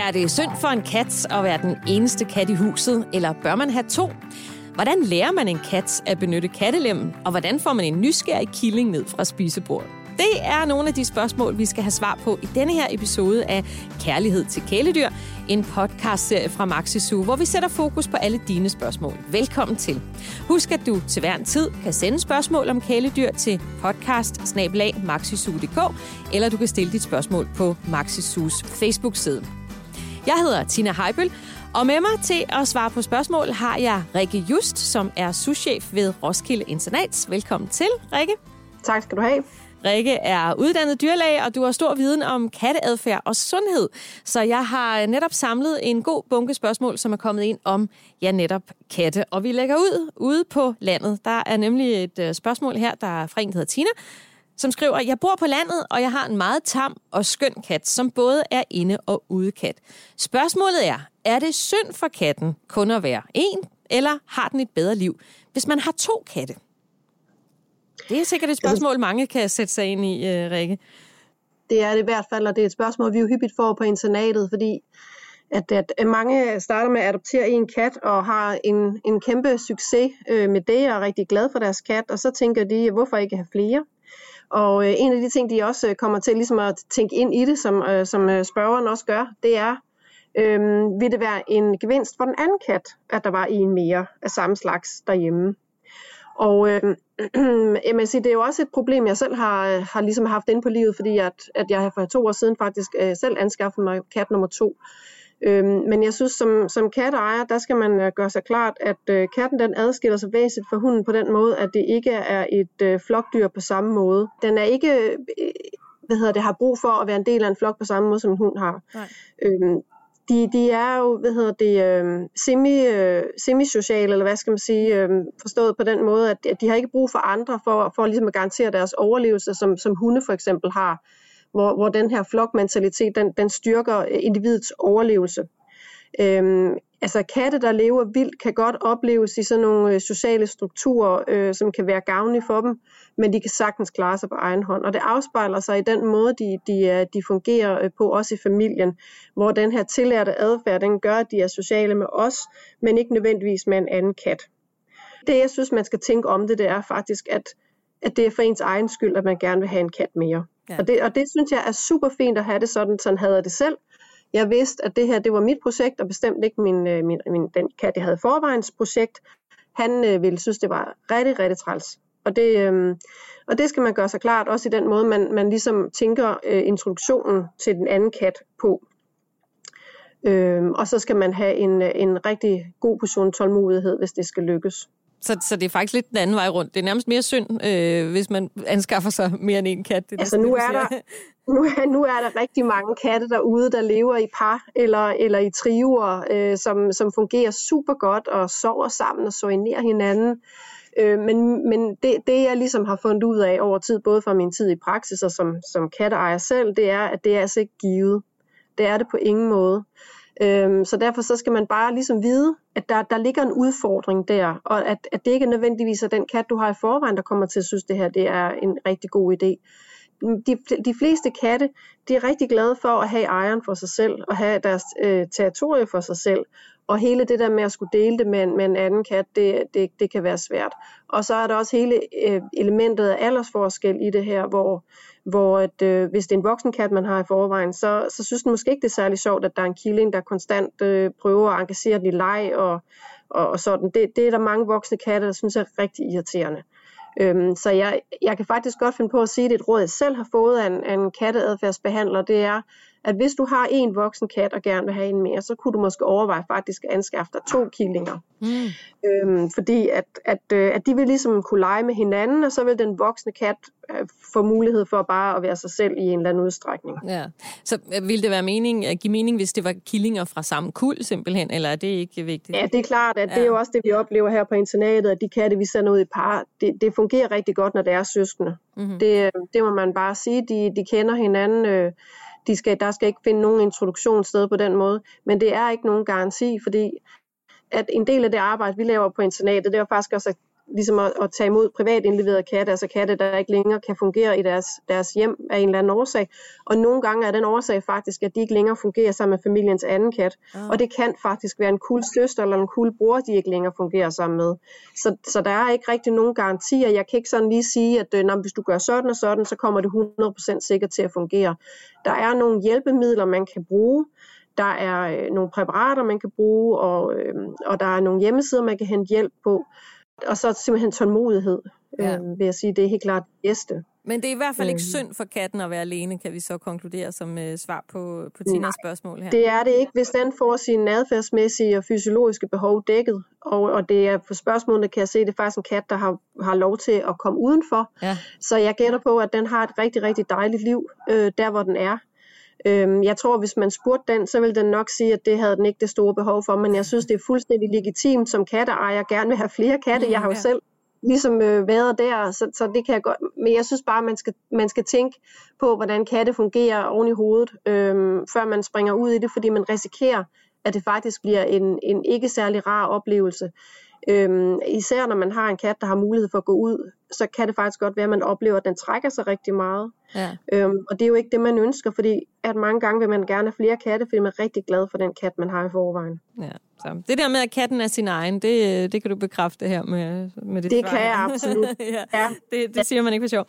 Er det synd for en kat at være den eneste kat i huset, eller bør man have to? Hvordan lærer man en kat at benytte kattelemmen, og hvordan får man en nysgerrig killing ned fra spisebordet? Det er nogle af de spørgsmål, vi skal have svar på i denne her episode af Kærlighed til kæledyr, en podcastserie fra Maxisu, hvor vi sætter fokus på alle dine spørgsmål. Velkommen til. Husk, at du til hver en tid kan sende spørgsmål om kæledyr til podcast eller du kan stille dit spørgsmål på Maxisus Facebook-side. Jeg hedder Tina Heibøl, og med mig til at svare på spørgsmål har jeg Rikke Just, som er souschef ved Roskilde Internats. Velkommen til, Rikke. Tak skal du have. Rikke er uddannet dyrlæge, og du har stor viden om katteadfærd og sundhed. Så jeg har netop samlet en god bunke spørgsmål, som er kommet ind om, ja, netop katte. Og vi lægger ud ude på landet. Der er nemlig et øh, spørgsmål her, der er fra en, der hedder Tina, som skriver, jeg bor på landet, og jeg har en meget tam og skøn kat, som både er inde- og udekat. Spørgsmålet er, er det synd for katten kun at være en, eller har den et bedre liv, hvis man har to katte? Det er sikkert et spørgsmål, mange kan sætte sig ind i, uh, Rikke. Det er det i hvert fald, og det er et spørgsmål, vi jo hyppigt får på internatet, fordi at, at mange starter med at adoptere en kat og har en, en kæmpe succes øh, med det og er rigtig glad for deres kat, og så tænker de, hvorfor ikke have flere? Og øh, en af de ting, de også øh, kommer til ligesom at tænke ind i det, som, øh, som øh, spørgeren også gør, det er, øh, vil det være en gevinst for den anden kat, at der var en mere af samme slags derhjemme? Og øh, jeg sige, det er jo også et problem, jeg selv har, øh, har ligesom haft inde på livet, fordi at, at jeg for to år siden faktisk øh, selv anskaffede mig kat nummer to. Øhm, men jeg synes, som, som katteejer, der skal man øh, gøre sig klart, at øh, katten den adskiller sig væsentligt fra hunden på den måde, at det ikke er et øh, flokdyr på samme måde. Den er ikke, øh, hvad hedder det, har brug for at være en del af en flok på samme måde, som en hund har. Nej. Øhm, de, de er jo, hvad hedder det, øh, semi, øh, semi-sociale, eller hvad skal man sige, øh, forstået på den måde, at, at de har ikke brug for andre for, for ligesom at garantere deres overlevelse, som, som hunde for eksempel har hvor, hvor den her flokmentalitet, den, den styrker individets overlevelse. Øhm, altså katte, der lever vildt, kan godt opleves i sådan nogle øh, sociale strukturer, øh, som kan være gavnlige for dem, men de kan sagtens klare sig på egen hånd. Og det afspejler sig i den måde, de, de, øh, de fungerer øh, på, også i familien, hvor den her tillærte adfærd, den gør, at de er sociale med os, men ikke nødvendigvis med en anden kat. Det, jeg synes, man skal tænke om det, det er faktisk, at, at det er for ens egen skyld, at man gerne vil have en kat mere. Ja. Og, det, og det synes jeg er super fint at have det sådan, sådan havde jeg det selv. Jeg vidste, at det her det var mit projekt, og bestemt ikke min, øh, min, min, den kat, jeg havde forvejens projekt. Han øh, ville synes, det var rigtig, rigtig træls. Og det, øh, og det skal man gøre sig klart, også i den måde, man, man ligesom tænker øh, introduktionen til den anden kat på. Øh, og så skal man have en, øh, en rigtig god portion tålmodighed, hvis det skal lykkes. Så, så det er faktisk lidt den anden vej rundt. Det er nærmest mere synd, øh, hvis man anskaffer sig mere end en kat. Det altså nu er, der, nu, er, nu er der rigtig mange katte derude, der lever i par eller, eller i triver, øh, som, som fungerer super godt og sover sammen og soinerer hinanden. Øh, men men det, det, jeg ligesom har fundet ud af over tid, både fra min tid i praksis og som, som katteejer selv, det er, at det er altså ikke givet. Det er det på ingen måde. Øhm, så derfor så skal man bare ligesom vide, at der, der ligger en udfordring der, og at, at det ikke nødvendigvis er den kat, du har i forvejen, der kommer til at synes, at det her det er en rigtig god idé. De, de fleste katte, de er rigtig glade for at have ejeren for sig selv, og have deres øh, territorie for sig selv, og hele det der med at skulle dele det med en, med en anden kat, det, det, det kan være svært. Og så er der også hele øh, elementet af aldersforskel i det her, hvor hvor at, øh, hvis det er en voksen kat, man har i forvejen, så, så synes den måske ikke, det er særlig sjovt, at der er en killing, der konstant øh, prøver at engagere den i leg og, og, og sådan. Det, det er der mange voksne katte, der synes er rigtig irriterende. Øhm, så jeg, jeg kan faktisk godt finde på at sige, at et råd, jeg selv har fået af en, af en katteadfærdsbehandler, det er, at hvis du har en voksen kat og gerne vil have en mere, så kunne du måske overveje faktisk at anskaffe dig to killinger. Mm. Øhm, fordi at, at, øh, at de vil ligesom kunne lege med hinanden, og så vil den voksne kat øh, få mulighed for bare at være sig selv i en eller anden udstrækning. Ja. Så øh, vil det være mening, at give mening, hvis det var killinger fra samme kul simpelthen, eller er det ikke vigtigt? Ja, det er klart, at ja. det er jo også det, vi oplever her på internatet, at de katte, vi sender ud i par, det, det fungerer rigtig godt, når det er søskende. Mm-hmm. Det, det må man bare sige, de, de kender hinanden, øh, de skal, der skal ikke finde nogen introduktion sted på den måde. Men det er ikke nogen garanti, fordi at en del af det arbejde, vi laver på internatet, det er faktisk også at ligesom at, at tage imod privat indleverede katte, altså katte, der ikke længere kan fungere i deres, deres hjem af en eller anden årsag. Og nogle gange er den årsag faktisk, at de ikke længere fungerer sammen med familiens anden kat. Oh. Og det kan faktisk være en kul søster eller en kul bror, de ikke længere fungerer sammen med. Så, så der er ikke rigtig nogen garantier. Jeg kan ikke sådan lige sige, at øh, når, hvis du gør sådan og sådan, så kommer det 100% sikkert til at fungere. Der er nogle hjælpemidler, man kan bruge, der er øh, nogle præparater, man kan bruge, og, øh, og der er nogle hjemmesider, man kan hente hjælp på. Og så simpelthen tålmodighed, ja. øh, vil jeg sige. Det er helt klart det bedste. Men det er i hvert fald ikke øh. synd for katten at være alene, kan vi så konkludere som øh, svar på, på Tinas Nej, spørgsmål her. det er det ikke, hvis den får sine adfærdsmæssige og fysiologiske behov dækket. Og, og det er på spørgsmålene, kan jeg se, det er faktisk en kat, der har, har lov til at komme udenfor. Ja. Så jeg gætter på, at den har et rigtig, rigtig dejligt liv, øh, der hvor den er. Øhm, jeg tror, hvis man spurgte den, så ville den nok sige, at det havde den ikke det store behov for, men jeg synes, det er fuldstændig legitimt som katteejer gerne vil have flere katte. Jeg har jo selv ligesom øh, været der, så, så det kan jeg godt. Men jeg synes bare, man skal, man skal tænke på, hvordan katte fungerer oven i hovedet, øh, før man springer ud i det, fordi man risikerer, at det faktisk bliver en, en ikke særlig rar oplevelse. Øhm, især når man har en kat, der har mulighed for at gå ud, så kan det faktisk godt være, at man oplever, at den trækker sig rigtig meget. Ja. Øhm, og det er jo ikke det, man ønsker, fordi at mange gange vil man gerne have flere katte, fordi man er rigtig glad for den kat, man har i forvejen. Ja, så det der med, at katten er sin egen, det, det kan du bekræfte her med, med det Det svar. kan jeg absolut. ja, ja. Det, det siger man ikke for sjov.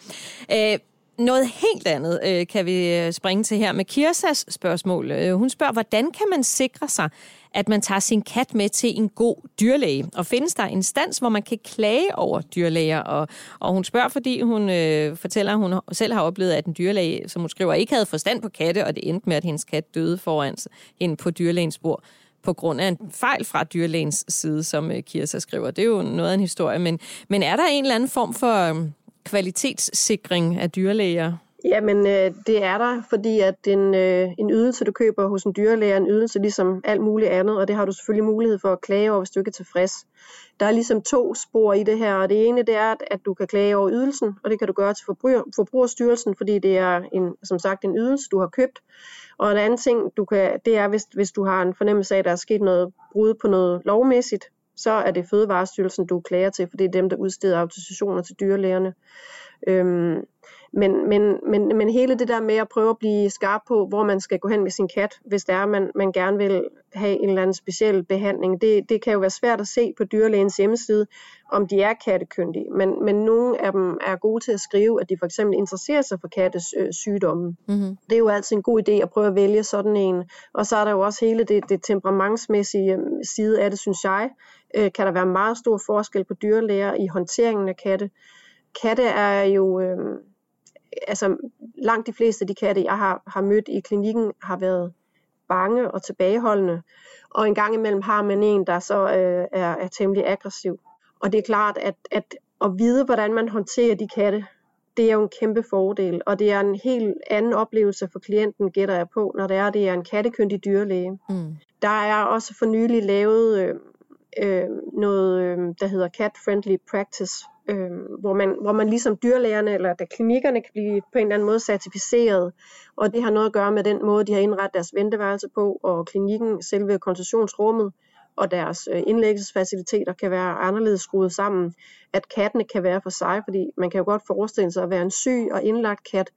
Øh, noget helt andet øh, kan vi øh, springe til her med Kirsas spørgsmål. Øh, hun spørger, hvordan kan man sikre sig, at man tager sin kat med til en god dyrlæge? Og findes der en instans, hvor man kan klage over dyrlæger? Og, og hun spørger, fordi hun øh, fortæller, at hun selv har oplevet, at en dyrlæge, som hun skriver, ikke havde forstand på katte, og det endte med, at hendes kat døde foran hende på dyrlægens bord på grund af en fejl fra dyrlægens side, som øh, Kirsa skriver. Det er jo noget af en historie, men, men er der en eller anden form for kvalitetssikring af dyrlæger? Jamen, øh, det er der, fordi at en, øh, en ydelse, du køber hos en dyrlæge, er en ydelse ligesom alt muligt andet, og det har du selvfølgelig mulighed for at klage over, hvis du ikke er tilfreds. Der er ligesom to spor i det her, og det ene det er, at, at du kan klage over ydelsen, og det kan du gøre til forbruger, Forbrugerstyrelsen, fordi det er en, som sagt en ydelse, du har købt. Og en anden ting, du kan, det er, hvis, hvis du har en fornemmelse af, at der er sket noget brud på noget lovmæssigt, så er det Fødevarestyrelsen, du klager til, for det er dem, der udsteder autorisationer til dyrlægerne. Øhm, men, men, men, men hele det der med at prøve at blive skarp på, hvor man skal gå hen med sin kat, hvis det er, man, man gerne vil have en eller anden speciel behandling, det, det kan jo være svært at se på dyrlægens hjemmeside, om de er kattekyndige. Men, men nogle af dem er gode til at skrive, at de for eksempel interesserer sig for kattes øh, sygdomme. Mm-hmm. Det er jo altid en god idé at prøve at vælge sådan en. Og så er der jo også hele det, det temperamentsmæssige øh, side af det, synes jeg. Øh, kan der være meget stor forskel på dyrlæger i håndteringen af katte. Katte er jo... Øh, altså langt de fleste af de katte, jeg har, har mødt i klinikken, har været bange og tilbageholdende. Og en gang imellem har man en, der så øh, er, er temmelig aggressiv. Og det er klart, at, at at vide, hvordan man håndterer de katte, det er jo en kæmpe fordel. Og det er en helt anden oplevelse for klienten, gætter jeg på, når det er, det er en kattekyndig dyrlæge. Mm. Der er også for nylig lavet øh, øh, noget, øh, der hedder Cat Friendly Practice, øh, hvor, man, hvor man ligesom dyrlægerne eller der klinikkerne kan blive på en eller anden måde certificeret, og det har noget at gøre med den måde, de har indrettet deres venteværelse på, og klinikken, selve konsultationsrummet og deres øh, indlæggelsesfaciliteter kan være anderledes skruet sammen, at kattene kan være for sig, fordi man kan jo godt forestille sig at være en syg og indlagt kat,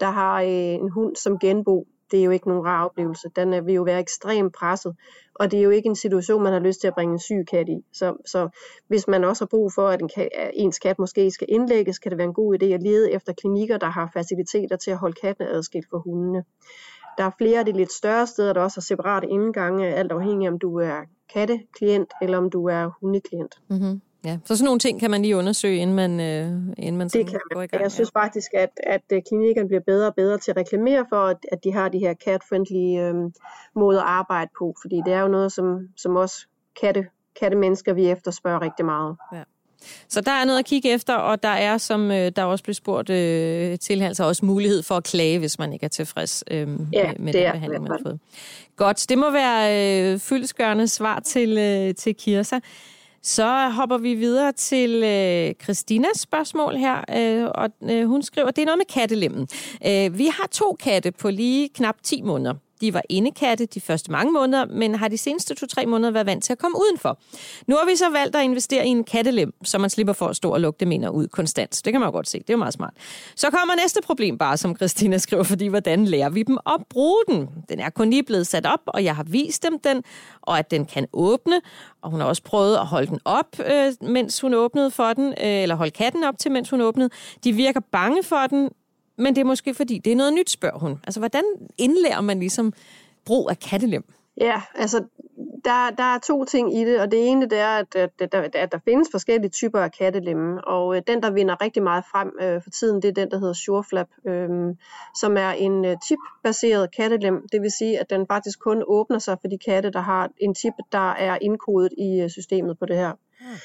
der har øh, en hund som genbo, det er jo ikke nogen rar oplevelse. Den er, vil jo være ekstremt presset, og det er jo ikke en situation, man har lyst til at bringe en syg kat i. Så, så hvis man også har brug for, at en kat, ens kat måske skal indlægges, kan det være en god idé at lede efter klinikker, der har faciliteter til at holde kattene adskilt fra hundene. Der er flere af de lidt større steder, der også har separate indgange, alt afhængig af, om du er katteklient eller om du er hundeklient. Mm-hmm. Ja, så sådan nogle ting kan man lige undersøge, inden man, øh, inden man det kan går i gang. Jeg synes ja. faktisk, at, at øh, klinikkerne bliver bedre og bedre til at reklamere for, at, at de har de her cat-friendly øh, måder at arbejde på, fordi det er jo noget, som, som også katte, kattemennesker, vi efterspørger rigtig meget. Ja. Så der er noget at kigge efter, og der er, som øh, der også blev spurgt øh, til, altså også mulighed for at klage, hvis man ikke er tilfreds øh, ja, med den behandling, man har fået. Godt, det må være øh, fyldesgørende svar til, øh, til Kirsa. Så hopper vi videre til øh, Christinas spørgsmål her, øh, og øh, hun skriver, det er noget med kattelemmen. Øh, vi har to katte på lige knap 10 måneder. De var indekatte de første mange måneder, men har de seneste to-tre måneder været vant til at komme udenfor. Nu har vi så valgt at investere i en kattelem, så man slipper for at stå og lugte minder ud konstant. Det kan man jo godt se, det er jo meget smart. Så kommer næste problem bare, som Christina skriver, fordi hvordan lærer vi dem at bruge den? Den er kun lige blevet sat op, og jeg har vist dem den, og at den kan åbne, og hun har også prøvet at holde den op, øh, mens hun åbnede for den, øh, eller holde katten op til, mens hun åbnede. De virker bange for den, men det er måske fordi, det er noget nyt, spørger hun. Altså, hvordan indlærer man ligesom brug af kattelem? Ja, altså, der, der er to ting i det, og det ene det er, at, at, at, der, at der findes forskellige typer af kattelemme, og øh, den, der vinder rigtig meget frem øh, for tiden, det er den, der hedder SureFlap, øh, som er en øh, chip-baseret kattelem. Det vil sige, at den faktisk kun åbner sig for de katte, der har en chip, der er indkodet i øh, systemet på det her. Hmm.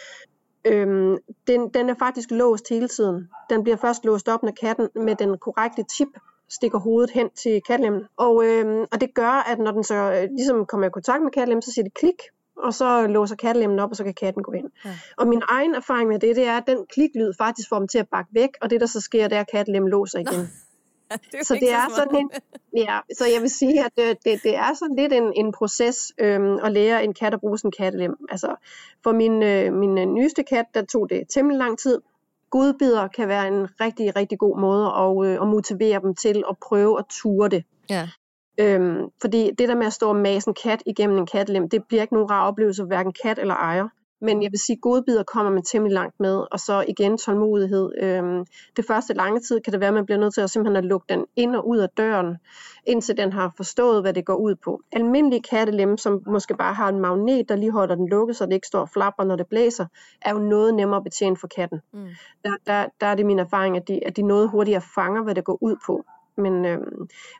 Øhm, den, den er faktisk låst hele tiden. Den bliver først låst op, når katten med den korrekte chip stikker hovedet hen til kattelemmen. Og, øhm, og det gør, at når den så øh, ligesom kommer i kontakt med kattelemmen, så siger det klik, og så låser kattelemmen op, og så kan katten gå ind. Ja. Og min egen erfaring med det, det er, at den kliklyd faktisk får dem til at bakke væk, og det der så sker, det er, at kattelemmen låser igen. Det så det er så sådan en, ja, så jeg vil sige, at det, det, det er sådan lidt en, en proces øhm, at lære en kat at bruge sin kattelem. Altså, for min, øh, min øh, nyeste kat, der tog det temmelig lang tid. Godbider kan være en rigtig, rigtig god måde at, øh, at motivere dem til at prøve at ture det. Ja. Øhm, fordi det der med at stå og mase en kat igennem en kattelem, det bliver ikke nogen rar oplevelse for hverken kat eller ejer. Men jeg vil sige, at godbidder kommer man temmelig langt med, og så igen tålmodighed. Øhm, det første lange tid kan det være, at man bliver nødt til at simpelthen at lukke den ind og ud af døren, indtil den har forstået, hvad det går ud på. Almindelige kattelemme, som måske bare har en magnet, der lige holder den lukket, så det ikke står og flapper, når det blæser, er jo noget nemmere at betjene for katten. Mm. Der, der, der er det min erfaring, at de, at de noget hurtigere fanger, hvad det går ud på. Men, øh,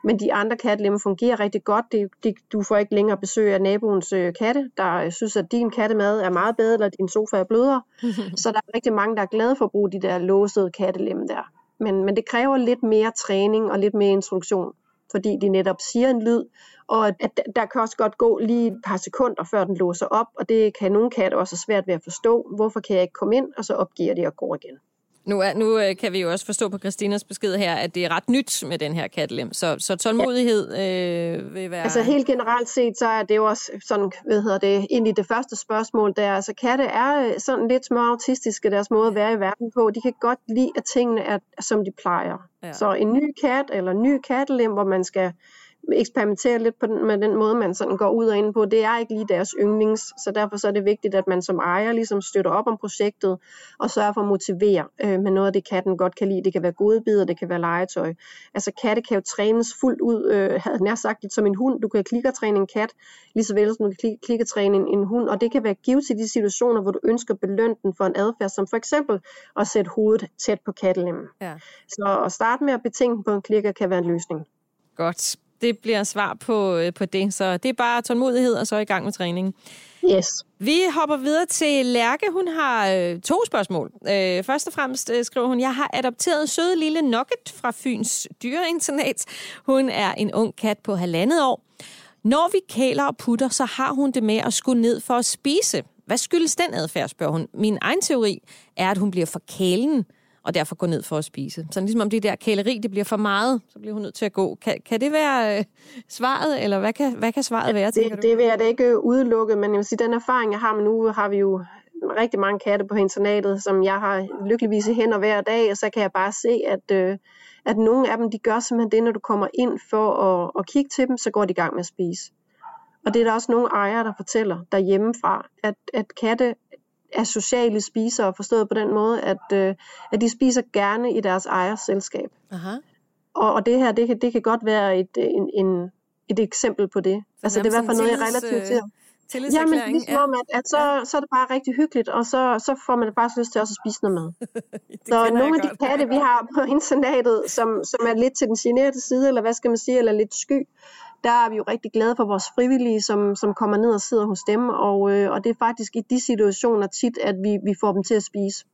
men de andre kattelemmer fungerer rigtig godt. Det, det, du får ikke længere besøg af naboens øh, katte, der synes, at din kattemad er meget bedre, eller din sofa er blødere. så der er rigtig mange, der er glade for at bruge de der låsede kattelemme der. Men, men det kræver lidt mere træning og lidt mere introduktion, fordi de netop siger en lyd, og at, at der kan også godt gå lige et par sekunder, før den låser op, og det kan nogle katte også have svært ved at forstå. Hvorfor kan jeg ikke komme ind? Og så opgiver de og går igen. Nu, er, nu øh, kan vi jo også forstå på Christinas besked her, at det er ret nyt med den her kattelem, så, så tålmodighed øh, vil være... Altså helt generelt set, så er det jo også sådan, hvad hedder det, egentlig det første spørgsmål, der altså katte er øh, sådan lidt små autistiske, deres måde at være i verden på. De kan godt lide, at tingene er, som de plejer. Ja. Så en ny kat eller en ny kattelem, hvor man skal eksperimentere lidt på den, med den måde, man sådan går ud og ind på. Det er ikke lige deres yndlings, så derfor så er det vigtigt, at man som ejer ligesom støtter op om projektet og sørger for at motivere øh, med noget af det, katten godt kan lide. Det kan være godbidder, det kan være legetøj. Altså katte kan jo trænes fuldt ud, øh, havde nær sagt lidt som en hund. Du kan klikkertræne en kat, lige så vel som du kan klikkertræne en, en hund, og det kan være givet til de situationer, hvor du ønsker at belønne den for en adfærd, som for eksempel at sætte hovedet tæt på kattelemmen. Ja. Så at starte med at betinge på en klikker kan være en løsning. Godt det bliver svar på, øh, på det. Så det er bare tålmodighed, og så i gang med træningen. Yes. Vi hopper videre til Lærke. Hun har øh, to spørgsmål. Øh, først og fremmest øh, skriver hun, jeg har adopteret søde lille Nugget fra Fyns dyreinternat. Hun er en ung kat på halvandet år. Når vi kæler og putter, så har hun det med at skulle ned for at spise. Hvad skyldes den adfærd, spørger hun. Min egen teori er, at hun bliver for kælen og derfor gå ned for at spise. Så ligesom om det der kæleri, det bliver for meget, så bliver hun nødt til at gå. Kan, kan det være øh, svaret, eller hvad kan, hvad kan svaret være? Det, det vil jeg da ikke udelukke, men jeg vil sige, den erfaring, jeg har med nu, har vi jo rigtig mange katte på internatet, som jeg har lykkeligvis i hænder hver dag, og så kan jeg bare se, at, øh, at nogle af dem, de gør simpelthen det, når du kommer ind for at, at kigge til dem, så går de i gang med at spise. Og det er der også nogle ejere, der fortæller derhjemmefra, at, at katte er sociale spisere, forstået på den måde, at, øh, at de spiser gerne i deres ejers selskab. Aha. Og, og det her, det kan, det kan godt være et, en, en, et eksempel på det. Så altså det er i hvert fald noget, jeg relativt til. Ja, men ligesom ja. om, at, at så, ja. så er det bare rigtig hyggeligt, og så, så får man faktisk lyst til også at spise noget mad. så nogle af de katte, vi har på internatet, som, som er lidt til den generede side, eller hvad skal man sige, eller lidt sky, der er vi jo rigtig glade for vores frivillige, som, som kommer ned og sidder hos dem, og, øh, og det er faktisk i de situationer tit, at vi, vi får dem til at spise.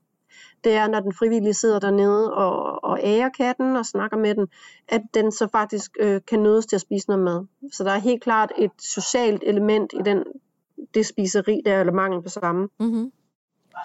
Det er, når den frivillige sidder dernede og, og ærer katten og snakker med den, at den så faktisk øh, kan nødes til at spise noget mad. Så der er helt klart et socialt element i den, det spiseri der, eller mangel på samme. Mm-hmm.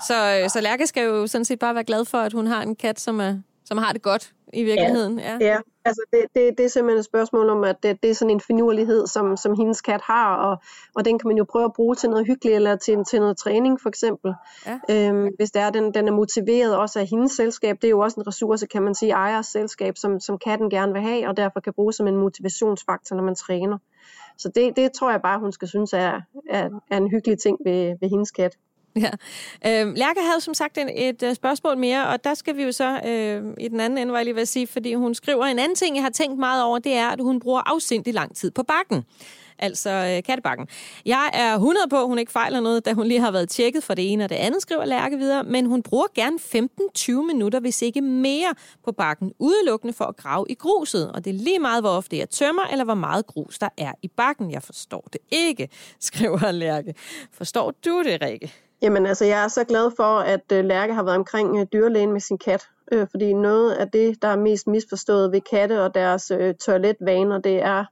Så, øh, så Lærke skal jo sådan set bare være glad for, at hun har en kat, som, er, som har det godt i virkeligheden. Ja, ja. ja. Altså det, det, det er simpelthen et spørgsmål om, at det, det er sådan en finurlighed, som, som hendes kat har, og, og den kan man jo prøve at bruge til noget hyggeligt, eller til, til noget træning for eksempel. Ja. Øhm, hvis det er, den, den er motiveret også af hendes selskab, det er jo også en ressource, kan man sige, ejers selskab, som, som katten gerne vil have, og derfor kan bruges som en motivationsfaktor, når man træner. Så det, det tror jeg bare, hun skal synes er, er, er en hyggelig ting ved, ved hendes kat. Ja. Øhm, Lærke havde som sagt en, et uh, spørgsmål mere, og der skal vi jo så øh, i den anden ende, var jeg lige vil sige, fordi hun skriver en anden ting, jeg har tænkt meget over, det er, at hun bruger afsindig lang tid på bakken altså øh, kattebakken. Jeg er 100 på, at hun ikke fejler noget, da hun lige har været tjekket for det ene og det andet, skriver Lærke videre, men hun bruger gerne 15-20 minutter, hvis ikke mere, på bakken, udelukkende for at grave i gruset. Og det er lige meget, hvor ofte jeg tømmer, eller hvor meget grus der er i bakken. Jeg forstår det ikke, skriver Lærke. Forstår du det, Rikke? Jamen altså, jeg er så glad for, at øh, Lærke har været omkring øh, dyrlægen med sin kat. Øh, fordi noget af det, der er mest misforstået ved katte og deres toiletvaner, det er,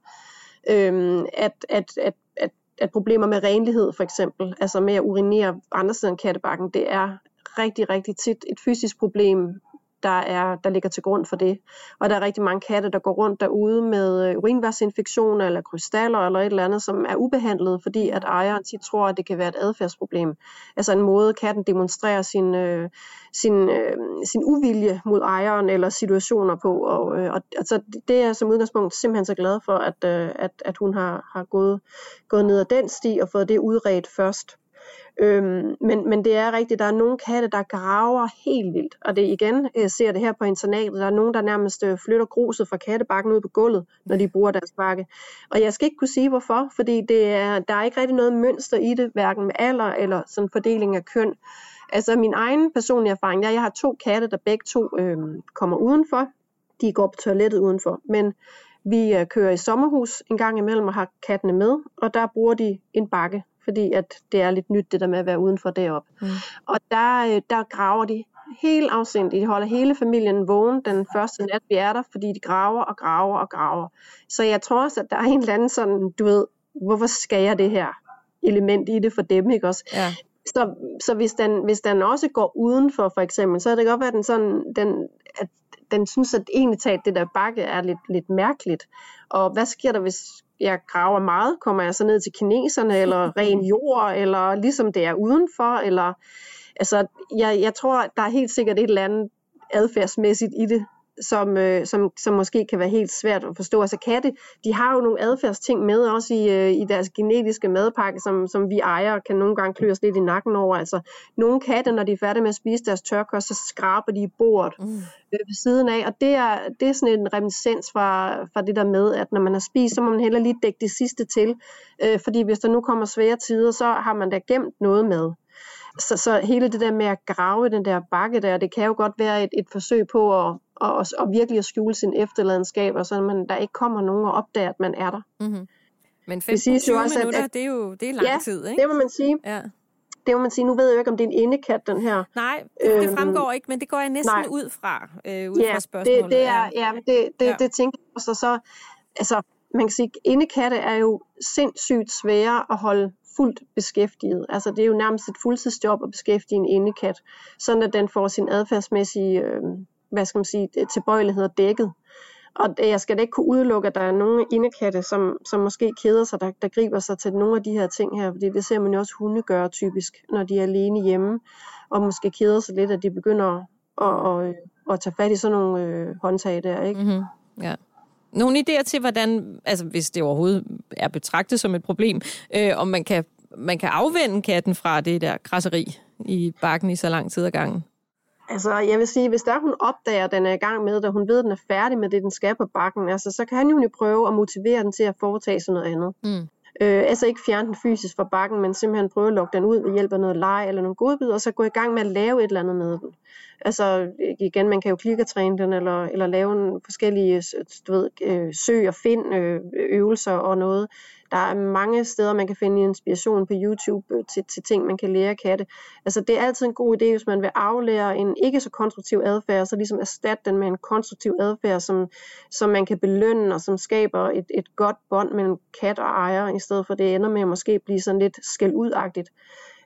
uh, at, at, at, at, at problemer med renlighed for eksempel, altså med at urinere andre steder end kattebakken, det er rigtig, rigtig tit et fysisk problem, der, er, der ligger til grund for det. Og der er rigtig mange katte, der går rundt derude med øh, urinvejsinfektioner eller krystaller eller et eller andet, som er ubehandlet, fordi at ejeren tit tror, at det kan være et adfærdsproblem. Altså en måde, katten demonstrerer sin, øh, sin, øh, sin uvilje mod ejeren eller situationer på. Og, øh, og altså, det er som udgangspunkt simpelthen så glad for, at, øh, at, at hun har, har gået, gået ned ad den sti og fået det udredt først. Øhm, men, men det er rigtigt, der er nogle katte, der graver helt vildt. Og det igen, jeg ser det her på internatet, der er nogen, der nærmest øh, flytter gruset fra kattebakken ud på gulvet, når de bruger deres bakke. Og jeg skal ikke kunne sige hvorfor, fordi det er, der er ikke rigtig noget mønster i det, hverken med alder eller sådan fordeling af køn. Altså min egen personlige erfaring, jeg, jeg har to katte, der begge to øh, kommer udenfor. De går på toilettet udenfor. Men vi øh, kører i sommerhus en gang imellem og har kattene med, og der bruger de en bakke fordi at det er lidt nyt det der med at være udenfor deroppe. Mm. Og der, øh, der graver de helt afsindigt. De holder hele familien vågen den første nat, vi er der, fordi de graver og graver og graver. Så jeg tror også, at der er en eller anden sådan, du ved, hvorfor skal jeg det her element i det for dem, ikke også? Ja. Så, så hvis, den, hvis den også går udenfor, for eksempel, så er det godt være, at den, sådan, den, at den synes, at egentlig talt det der bakke er lidt, lidt mærkeligt. Og hvad sker der, hvis jeg graver meget? Kommer jeg så ned til kineserne, eller ren jord, eller ligesom det er udenfor? Eller, altså, jeg, jeg tror, der er helt sikkert et eller andet adfærdsmæssigt i det, som, øh, som, som måske kan være helt svært at forstå. Altså katte, de har jo nogle adfærdsting med også i, øh, i deres genetiske madpakke, som, som vi ejer kan nogle gange klø os lidt i nakken over. Altså nogle katte, når de er færdige med at spise deres tørkost, så skraber de i bordet mm. øh, ved siden af. Og det er, det er sådan en reminiscens fra, fra det der med, at når man har spist, så må man heller lige dække det sidste til. Øh, fordi hvis der nu kommer svære tider, så har man da gemt noget med. Så, så hele det der med at grave den der bakke der, det kan jo godt være et, et forsøg på at, og, og virkelig at skjule sin efterladenskab, og så man, der ikke kommer nogen og opdager, at man er der. Mm-hmm. Men 15 20 også, minutter, at, at, det er jo det er lang ja, tid, ikke? det må man sige. Ja. Det må man sige. Nu ved jeg jo ikke, om det er en indekat, den her. Nej, det, det øhm, fremgår ikke, men det går jeg næsten nej. ud fra, øh, ud ja, fra spørgsmålet. Det, det er, ja, det, det, ja. det tænker jeg også. Så, altså, man kan sige, indekatte er jo sindssygt svære at holde fuldt beskæftiget. Altså det er jo nærmest et fuldtidsjob at beskæftige en indekat, sådan at den får sin adfærdsmæssige øh, hvad skal man sige, tilbøjeligheder dækket. Og jeg skal da ikke kunne udelukke, at der er nogle indekatte, som, som måske keder sig, der, der griber sig til nogle af de her ting her, fordi det ser man jo også hunde gøre typisk, når de er alene hjemme, og måske keder sig lidt, at de begynder at, at, at tage fat i sådan nogle øh, håndtag der, ikke? Mm-hmm. Ja. Nogle idéer til, hvordan, altså hvis det overhovedet er betragtet som et problem, øh, om man kan, man kan afvende katten fra det der krasseri i bakken i så lang tid ad gangen? Altså, jeg vil sige, hvis der hun opdager, at den er i gang med det, og hun ved, at den er færdig med det, den skal på bakken, altså, så kan han jo prøve at motivere den til at foretage sig noget andet. Mm. Øh, altså ikke fjerne den fysisk fra bakken, men simpelthen prøve at lukke den ud ved hjælp af noget leg eller nogle godbid, og så gå i gang med at lave et eller andet med den. Altså igen, man kan jo klikkertræne den, eller, eller lave en forskellige du ved, øh, søg og find øh, øvelser og noget. Der er mange steder, man kan finde inspiration på YouTube øh, til, til ting, man kan lære af katte. Altså det er altid en god idé, hvis man vil aflære en ikke så konstruktiv adfærd, så ligesom erstatte den med en konstruktiv adfærd, som, som man kan belønne, og som skaber et, et godt bånd mellem kat og ejer, i stedet for det ender med at måske blive sådan lidt skældudagtigt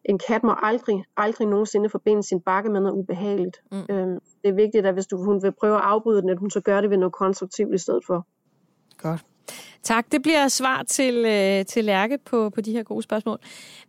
en kat må aldrig, aldrig nogensinde forbinde sin bakke med noget ubehageligt. Mm. Øhm, det er vigtigt, at hvis du, hun vil prøve at afbryde den, at hun så gør det ved noget konstruktivt i stedet for. Godt. Tak. Det bliver svar til, øh, til Lærke på, på de her gode spørgsmål.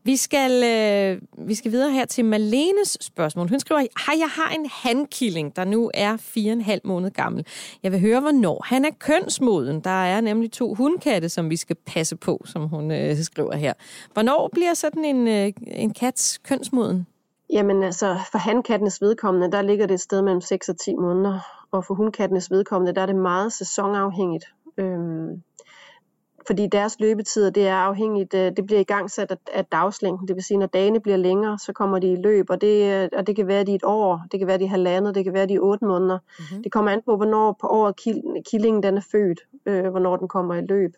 Vi skal, øh, vi skal videre her til Malenes spørgsmål. Hun skriver, hej, jeg har en handkilling, der nu er fire og en halv måned gammel. Jeg vil høre, hvornår han er kønsmoden. Der er nemlig to hundkatte, som vi skal passe på, som hun øh, skriver her. Hvornår bliver sådan en, øh, en kats kønsmoden? Jamen altså, for handkattenes vedkommende, der ligger det et sted mellem 6 og 10 måneder. Og for hundkattenes vedkommende, der er det meget sæsonafhængigt. Øhm, fordi deres løbetider, det er afhængigt, øh, det bliver igangsat af dagslængden. Det vil sige, når dagene bliver længere, så kommer de i løb, og det, øh, og det kan være de et år, det kan være de halvandet, det kan være de otte måneder. Mm-hmm. Det kommer an på, hvornår på året killingen den er født, øh, hvornår den kommer i løb.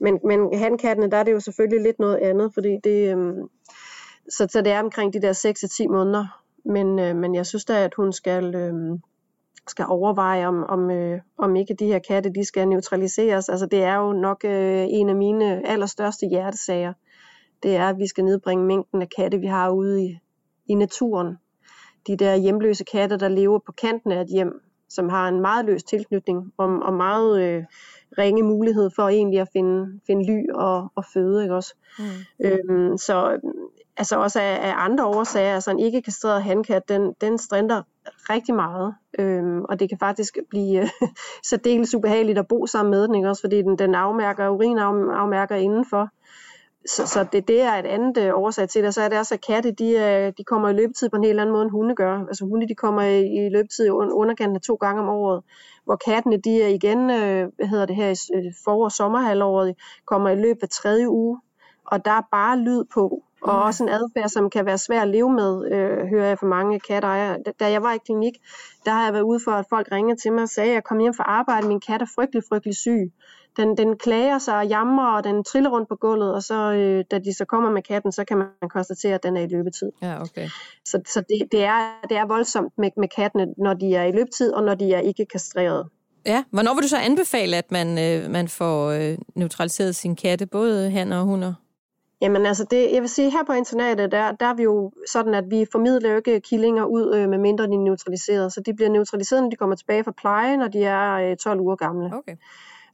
Men, men handkattene, der er det jo selvfølgelig lidt noget andet, fordi det, øh, så, så det er omkring de der 6-10 måneder. Men, øh, men jeg synes da, at hun skal... Øh, skal overveje, om, om, øh, om ikke de her katte de skal neutraliseres. Altså det er jo nok øh, en af mine allerstørste hjertesager. Det er, at vi skal nedbringe mængden af katte, vi har ude i, i naturen. De der hjemløse katte, der lever på kanten af et hjem, som har en meget løs tilknytning og, og meget øh, ringe mulighed for egentlig at finde, finde ly og, og føde. Ikke også? Mm. Øhm, så altså også af, af andre årsager, altså en ikke kastreret hankat, den, den strænder rigtig meget, øhm, og det kan faktisk blive øh, særdeles ubehageligt at bo sammen med den, ikke? også fordi den, den afmærker, urin afmærker indenfor. Så, så det, det er et andet øh, årsag til det. Og så er det også, at katte de, øh, de kommer i løbetid på en helt anden måde, end hunde gør. Altså hunde de kommer i, i løbetid i to gange om året, hvor kattene de er igen, øh, hvad hedder det her, i forår- og sommerhalvåret, kommer i løbet af tredje uge. Og der er bare lyd på, og mm. også en adfærd, som kan være svær at leve med, øh, hører jeg fra mange katejere. Da jeg var i klinik, der har jeg været ude for, at folk ringede til mig og sagde, at jeg kom hjem fra arbejde, min kat er frygtelig, frygtelig syg. Den, den klager sig og jammer, og den triller rundt på gulvet, og så, øh, da de så kommer med katten, så kan man konstatere, at den er i løbetid. Ja, okay. Så, så det, det, er, det er voldsomt med, med kattene, når de er i løbetid, og når de er ikke kastreret. Ja, hvornår vil du så anbefale, at man, øh, man får øh, neutraliseret sin katte, både han og hunder? Jamen altså, det, jeg vil sige, her på internatet, der, der er vi jo sådan, at vi formidler jo ikke killinger ud, øh, med mindre de er neutraliseret. Så de bliver neutraliseret, når de kommer tilbage fra pleje, når de er øh, 12 uger gamle. Okay.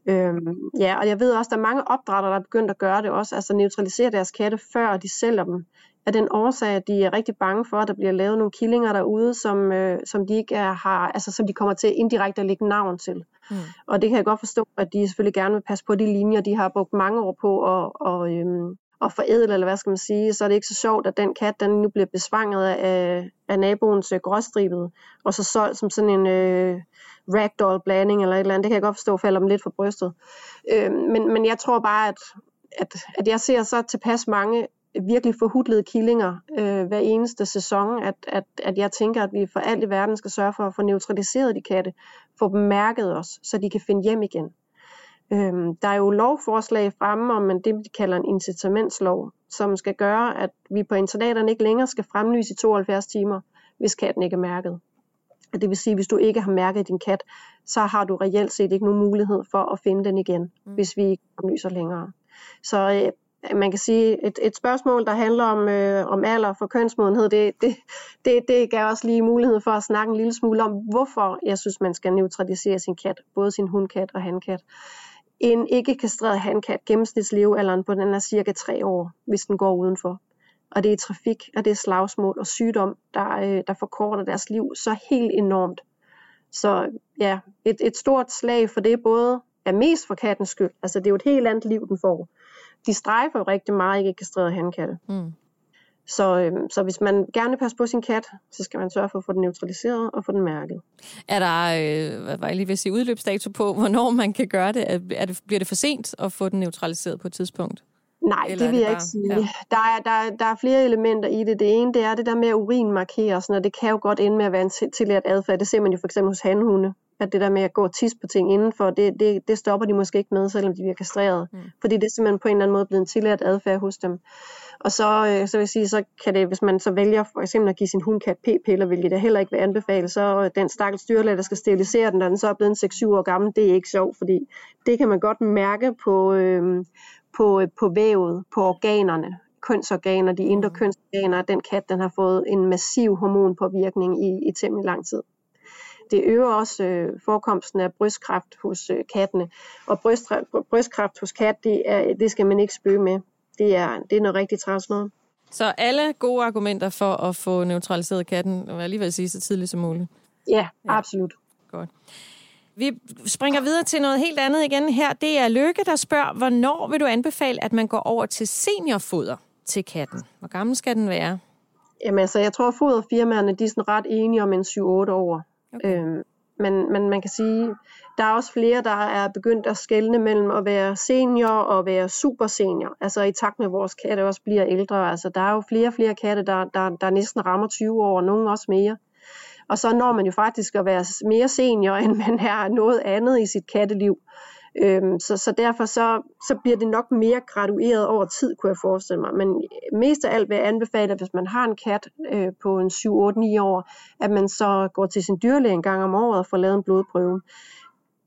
Øhm, ja, og jeg ved også, at der er mange opdrætter, der er begyndt at gøre det også, altså neutralisere deres katte, før de sælger dem. Af den årsag, at de er rigtig bange for, at der bliver lavet nogle killinger derude, som, øh, som de ikke er, har, altså som de kommer til indirekte at lægge navn til. Mm. Og det kan jeg godt forstå, at de selvfølgelig gerne vil passe på de linjer, de har brugt mange år på at, og, øhm, og forædle, eller hvad skal man sige, så er det ikke så sjovt, at den kat, den nu bliver besvanget af, af naboens øh, gråstribede, og så solgt som sådan en øh, ragdoll-blanding eller et eller andet. Det kan jeg godt forstå, falder dem lidt for brystet. Øh, men, men jeg tror bare, at, at, at jeg ser så tilpas mange virkelig forhudlede killinger øh, hver eneste sæson, at, at, at jeg tænker, at vi for alt i verden skal sørge for at få neutraliseret de katte, få dem mærket os, så de kan finde hjem igen. Øhm, der er jo lovforslag fremme om det, de kalder en incitamentslov, som skal gøre, at vi på internaterne ikke længere skal fremlyse i 72 timer, hvis katten ikke er mærket. Det vil sige, at hvis du ikke har mærket din kat, så har du reelt set ikke nogen mulighed for at finde den igen, mm. hvis vi ikke fremlyser længere. Så øh, man kan sige, et, et spørgsmål, der handler om, øh, om alder for kønsmodenhed, det, det, det, det gav også lige mulighed for at snakke en lille smule om, hvorfor jeg synes, man skal neutralisere sin kat, både sin hundkat og handkat. En ikke kastreret handkat, gennemsnitslevealderen på den er cirka 3 år, hvis den går udenfor. Og det er trafik, og det er slagsmål og sygdom, der, øh, der forkorter deres liv så helt enormt. Så ja, et, et stort slag for det både er mest for kattens skyld. Altså det er jo et helt andet liv, den får. De strejfer jo rigtig meget ikke kastreret handkatte. Mm. Så, øhm, så hvis man gerne vil passe på sin kat, så skal man sørge for at få den neutraliseret og få den mærket. Er der, øh, hvad var jeg lige vil sige, udløbsdato på, hvornår man kan gøre det? Er det? Bliver det for sent at få den neutraliseret på et tidspunkt? Nej, Eller det vil det jeg ikke sige. Ja. Der, er, der, der er flere elementer i det. Det ene, det er det der med at urinmarkere, sådan, og det kan jo godt ende med at være en tillært adfærd. Det ser man jo for eksempel hos hanhunde at det der med at gå og tisse på ting indenfor, det, det, det stopper de måske ikke med, selvom de bliver kastreret. Mm. Fordi det er simpelthen på en eller anden måde blevet en tillært adfærd hos dem. Og så, øh, så vil jeg sige, så kan det, hvis man så vælger for eksempel at give sin hundkat p-piller, hvilket det heller ikke vil anbefale, så øh, den stakkels styrlæge, der skal sterilisere den, når den så er blevet 6-7 år gammel, det er ikke sjovt, fordi det kan man godt mærke på, øh, på, på vævet, på organerne, kønsorganer, de indre Mm. kønsorganer, at den kat den har fået en massiv hormonpåvirkning i, i temmelig lang tid. Det øger også øh, forekomsten af brystkræft hos øh, kattene. Og bryst, brystkræft hos kat, det, er, det skal man ikke spøge med. Det er, det er noget rigtig træls noget. Så alle gode argumenter for at få neutraliseret katten, og alligevel sige så tidligt som muligt. Ja, Ja. absolut. Godt. Vi springer videre til noget helt andet igen her. Det er Lykke, der spørger, hvornår vil du anbefale, at man går over til seniorfoder til katten? Hvor gammel skal den være? Jamen altså, jeg tror, foderfirmaerne de er sådan ret enige om en 7-8 år. Okay. Øhm, men, men man kan sige, der er også flere, der er begyndt at skelne mellem at være senior og være super senior. Altså i takt med, at vores katte også bliver ældre. Altså der er jo flere og flere katte, der, der, der næsten rammer 20 år, og nogle også mere. Og så når man jo faktisk at være mere senior, end man er noget andet i sit katteliv. Øhm, så, så derfor så, så bliver det nok mere gradueret over tid, kunne jeg forestille mig. Men mest af alt vil jeg anbefale, at hvis man har en kat øh, på en 7-8-9 år, at man så går til sin dyrlæge en gang om året og får lavet en blodprøve.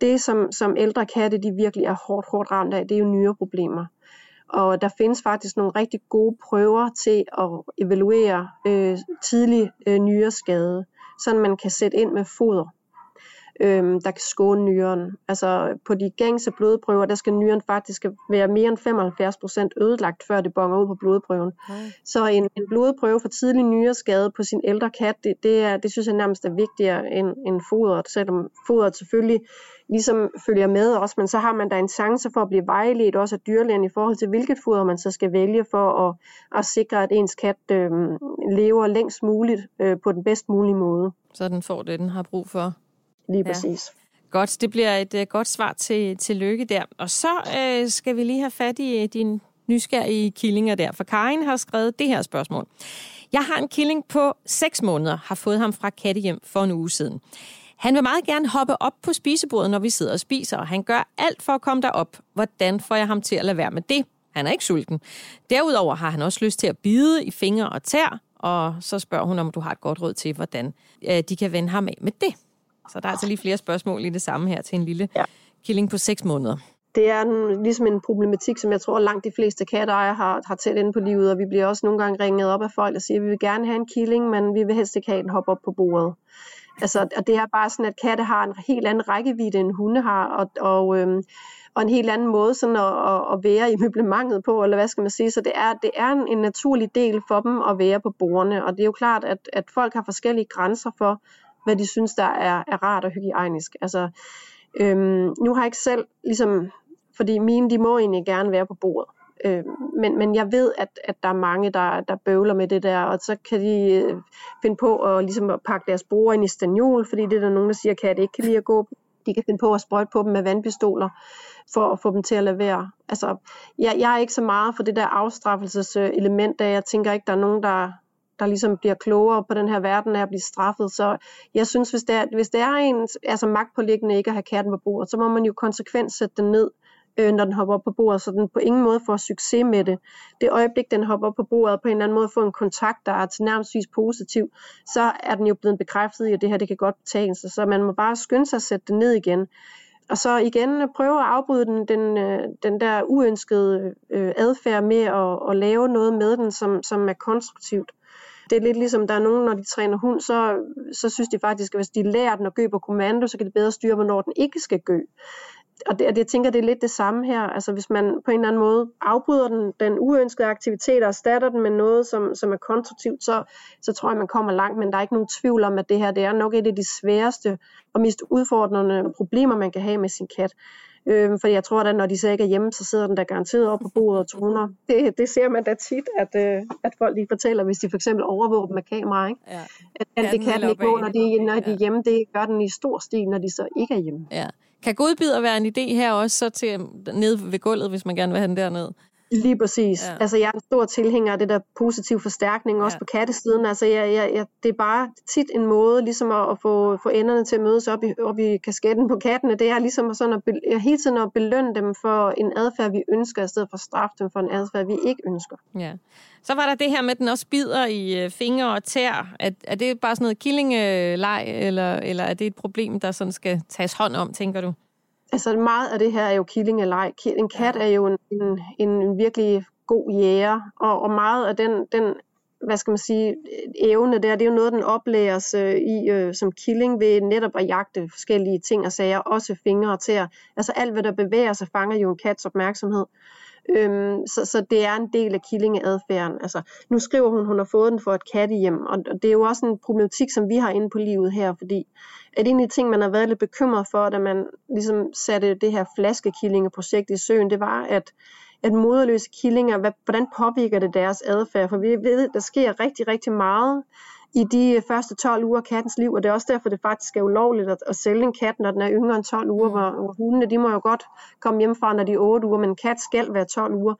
Det, som, som ældre katte de virkelig er hårdt, hårdt ramt af, det er jo nyreproblemer. Og der findes faktisk nogle rigtig gode prøver til at evaluere øh, tidlig øh, nyreskade, så man kan sætte ind med foder øhm, der kan skåne nyren. Altså på de gængse blodprøver, der skal nyren faktisk være mere end 75% ødelagt, før det bonger ud på blodprøven. Okay. Så en, en blodprøve for tidlig nyreskade på sin ældre kat, det, det, er, det synes jeg nærmest er vigtigere end, end fodret, selvom fodret selvfølgelig ligesom følger med også, men så har man da en chance for at blive vejledt også af dyrlægen i forhold til, hvilket foder man så skal vælge for at, at sikre, at ens kat øh, lever længst muligt øh, på den bedst mulige måde. Så den får det, den har brug for. Lige Ja. præcis. Godt, det bliver et uh, godt svar til, til Lykke der. Og så uh, skal vi lige have fat i uh, din nysgerrige killinger der, for Karin har skrevet det her spørgsmål. Jeg har en killing på 6 måneder, har fået ham fra kattehjem for en uge siden. Han vil meget gerne hoppe op på spisebordet, når vi sidder og spiser, og han gør alt for at komme derop. Hvordan får jeg ham til at lade være med det? Han er ikke sulten. Derudover har han også lyst til at bide i fingre og tær, og så spørger hun, om du har et godt råd til, hvordan de kan vende ham af med det. Så der er altså lige flere spørgsmål i det samme her til en lille ja. Killing på 6 måneder. Det er en, ligesom en problematik, som jeg tror langt de fleste katteejere har, har tæt inde på livet, og vi bliver også nogle gange ringet op af folk, der siger, at vi vil gerne have en killing, men vi vil helst ikke have den hoppe op på bordet. Altså, og det er bare sådan, at katte har en helt anden rækkevidde, end hunde har, og, og, øhm, og en helt anden måde sådan at, at, at være i møblementet på, eller hvad skal man sige. Så det er, det er en, en naturlig del for dem at være på bordene, og det er jo klart, at, at folk har forskellige grænser for, hvad de synes, der er, er rart og hygiejnisk. Altså, øhm, nu har jeg ikke selv, ligesom, fordi mine, de må egentlig gerne være på bordet. Øh, men, men jeg ved, at, at der er mange, der, der bøvler med det der, og så kan de øh, finde på at, ligesom at pakke deres bruger ind i staniol, fordi det er der nogen, der siger, at det ikke kan lide at gå. De kan finde på at sprøjte på dem med vandpistoler, for at få dem til at lade være. Altså, jeg, jeg er ikke så meget for det der afstraffelseselement, da jeg tænker ikke, der er nogen, der, der ligesom bliver klogere på den her verden af at blive straffet. Så jeg synes, hvis det er, hvis det er en altså magtpåliggende ikke at have katten på bordet, så må man jo konsekvent sætte den ned, øh, når den hopper op på bordet, så den på ingen måde får succes med det. Det øjeblik, den hopper op på bordet, på en eller anden måde får en kontakt, der er tilnærmelsesvis positiv, så er den jo blevet bekræftet i, at det her det kan godt betale sig. Så man må bare skynde sig at sætte den ned igen. Og så igen prøve at afbryde den, den, øh, den der uønskede øh, adfærd med at, at lave noget med den, som, som er konstruktivt. Det er lidt ligesom, der er nogen, når de træner hund, så, så synes de faktisk, at hvis de lærer den at gø på kommando, så kan de bedre styre, hvornår den ikke skal gø. Og det, og det, jeg tænker, det er lidt det samme her. Altså hvis man på en eller anden måde afbryder den, den uønskede aktivitet og erstatter den med noget, som, som er konstruktivt, så, så tror jeg, man kommer langt. Men der er ikke nogen tvivl om, at det her det er nok et af de sværeste og mest udfordrende problemer, man kan have med sin kat. Øhm, for jeg tror, at når de så ikke er hjemme, så sidder den der garanteret op på bordet og toner. Det, det ser man da tit, at, øh, at folk lige fortæller, hvis de for eksempel overvåger dem med kamera. Ikke? Ja. At alt det kan den ikke gå, når de, når de er hjemme. Det gør den i stor stil, når de så ikke er hjemme. ja. Kan godbider være en idé her også så til ned ved gulvet, hvis man gerne vil have den derned? Lige præcis. Ja. Altså, jeg er en stor tilhænger af det der positive forstærkning, også Ja. på kattesiden. Altså, jeg, jeg, jeg, det er bare tit en måde ligesom at, at få, få enderne til at mødes op i, op i kasketten på kattene. Det er ligesom sådan at, be- jeg hele tiden at belønne dem for en adfærd, vi ønsker, i stedet for at straffe dem for en adfærd, vi ikke ønsker. Ja. Så var der det her med, at den også bider i øh, fingre og tær. Er, er det bare sådan noget killingeleg, eller, eller er det et problem, der sådan skal tages hånd om, tænker du? Altså meget af det her er jo killing ej. En kat er jo en, en, en virkelig god jæger, og, og meget af den, den hvad skal man sige, evne der, det er jo noget, den oplæres øh, i øh, som killing ved netop at jagte forskellige ting og sager, også fingre og tæer. Altså alt, hvad der bevæger sig, fanger jo en kats opmærksomhed. Øhm, så, så det er en del af killingeadfærden. Altså, nu skriver hun, hun har fået den for et kattehjem, og det er jo også en problematik, som vi har inde på livet her, fordi at en af de ting, man har været lidt bekymret for, da man ligesom satte det her flaskekillingeprojekt i søen, det var, at at moderløse killinger, hvad, hvordan påvirker det deres adfærd? For vi ved, der sker rigtig, rigtig meget i de første 12 uger af kattens liv, og det er også derfor, det faktisk er ulovligt at, at sælge en kat, når den er yngre end 12 uger, hvor, hvor hundene, de må jo godt komme hjem fra, når de er 8 uger, men en kat skal være 12 uger.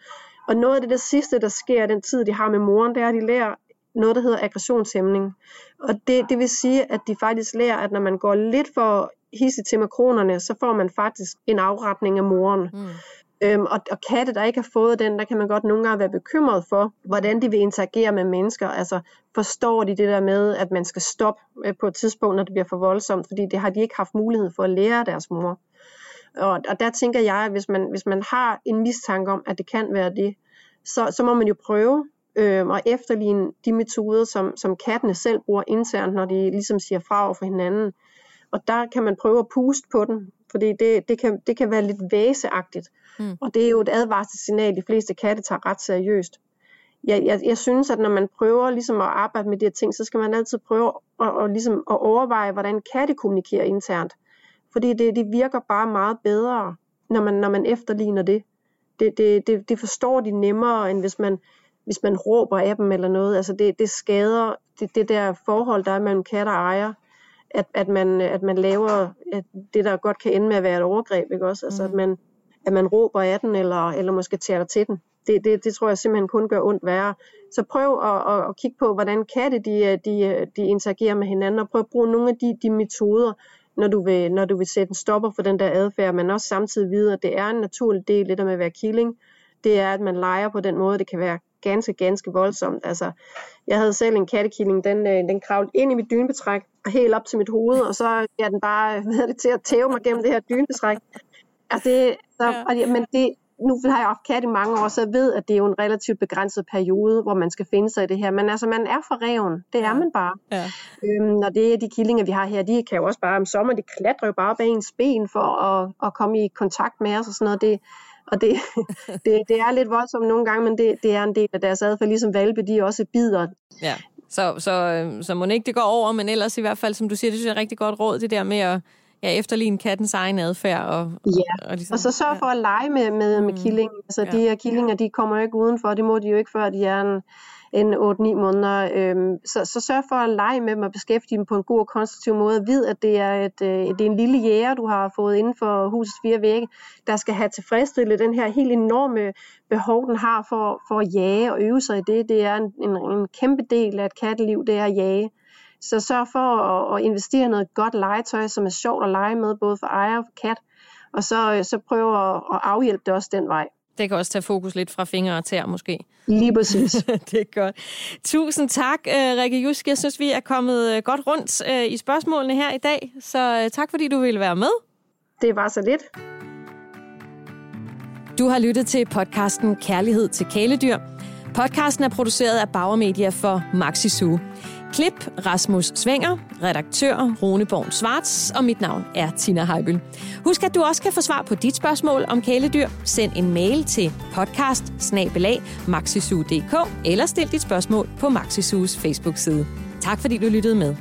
Og noget af det, det sidste, der sker den tid, de har med moren, det er, at de lærer noget, der hedder aggressionshæmning. Og det, det vil sige, at de faktisk lærer, at når man går lidt for hisse til makronerne, så får man faktisk en afretning af moren. Mm. Øhm, og, og katte, der ikke har fået den, der kan man godt nogle gange være bekymret for, hvordan de vil interagere med mennesker. Altså forstår de det der med, at man skal stoppe øh, på et tidspunkt, når det bliver for voldsomt, fordi det har de ikke haft mulighed for at lære deres mor. Og, og der tænker jeg, at hvis man, hvis man har en mistanke om, at det kan være det, så, så må man jo prøve øh, at efterligne de metoder, som, som kattene selv bruger internt, når de ligesom siger fra over for hinanden. Og der kan man prøve at puste på den, fordi det, det, kan, det kan være lidt væseagtigt. Mm. Og det er jo et advarselssignal, de fleste katte tager ret seriøst. Jeg, jeg, jeg synes, at når man prøver ligesom at arbejde med de her ting, så skal man altid prøve at, at, ligesom at overveje, hvordan katte kommunikerer internt. Fordi det, det virker bare meget bedre, når man, når man efterligner det. Det, det, det. det forstår de nemmere, end hvis man, hvis man råber af dem eller noget. Altså det, det skader det, det der forhold, der er mellem kat og ejer at, at, man, at man laver at det, der godt kan ende med at være et overgreb. Ikke også? Altså, mm. at, man, at man råber af den, eller, eller måske tager til den. Det, det, det tror jeg simpelthen kun gør ondt værre. Så prøv at, at, at kigge på, hvordan katte de, de, de interagerer med hinanden, og prøv at bruge nogle af de, de metoder, når du, vil, når du vil sætte en stopper for den der adfærd, men også samtidig vide, at det er en naturlig del, det der med at være killing, det er, at man leger på den måde, det kan være ganske, ganske voldsomt. Altså, jeg havde selv en kattekilling, den, øh, den kravlede ind i mit dynebetræk, helt op til mit hoved, og så er den bare hvad det, til at tæve mig gennem det her dynebetræk. Altså, det, så, ja. men det, nu har jeg haft kat i mange år, så jeg ved, at det er jo en relativt begrænset periode, hvor man skal finde sig i det her. Men altså, man er for reven. Det er man bare. Ja. Øhm, når det er de killinger, vi har her, de kan jo også bare om sommer, de klatrer jo bare bag ens ben for at, at komme i kontakt med os og sådan noget. Det, og det, det, det er lidt voldsomt nogle gange, men det, det er en del af deres adfærd, ligesom valpe, de også bider. Ja, så, så, øhm, så må ikke det går over, men ellers i hvert fald, som du siger, det synes jeg er rigtig godt råd, det der med at ja, efterligne kattens egen adfærd. Og, ja, og, ligesom, og så sørg for at lege med, med, med mm. killingen. Altså ja. de her killinger, de kommer jo ikke udenfor, det må de jo ikke, før de er en end 8-9 måneder. Øhm, så, så sørg for at lege med dem og beskæftige dem på en god og konstruktiv måde. Vid, at det er, et, øh, det er en lille jæger, du har fået inden for husets fire vægge, der skal have tilfredsstillet den her helt enorme behov, den har for, for at jage og øve sig i det. Det er en, en, en kæmpe del af et katteliv, det er at jage. Så sørg for at, at investere noget godt legetøj, som er sjovt at lege med, både for ejer og for kat. Og så, så prøve at, at afhjælpe det også den vej. Det kan også tage fokus lidt fra fingre og tæer måske. Lige præcis. det er godt. Tusind tak, øh, Rikke Jusk. Jeg synes, vi er kommet øh, godt rundt øh, i spørgsmålene her i dag. Så tak, fordi du ville være med. Det var så lidt. Du har lyttet til podcasten Kærlighed til kæledyr. Podcasten er produceret af Bauer Media for Maxi Zoo. Klip Rasmus Svinger, redaktør Roneborg Svarts, og mit navn er Tina Heibel. Husk, at du også kan få svar på dit spørgsmål om kæledyr. Send en mail til podcast eller stil dit spørgsmål på Maxisus Facebook-side. Tak fordi du lyttede med.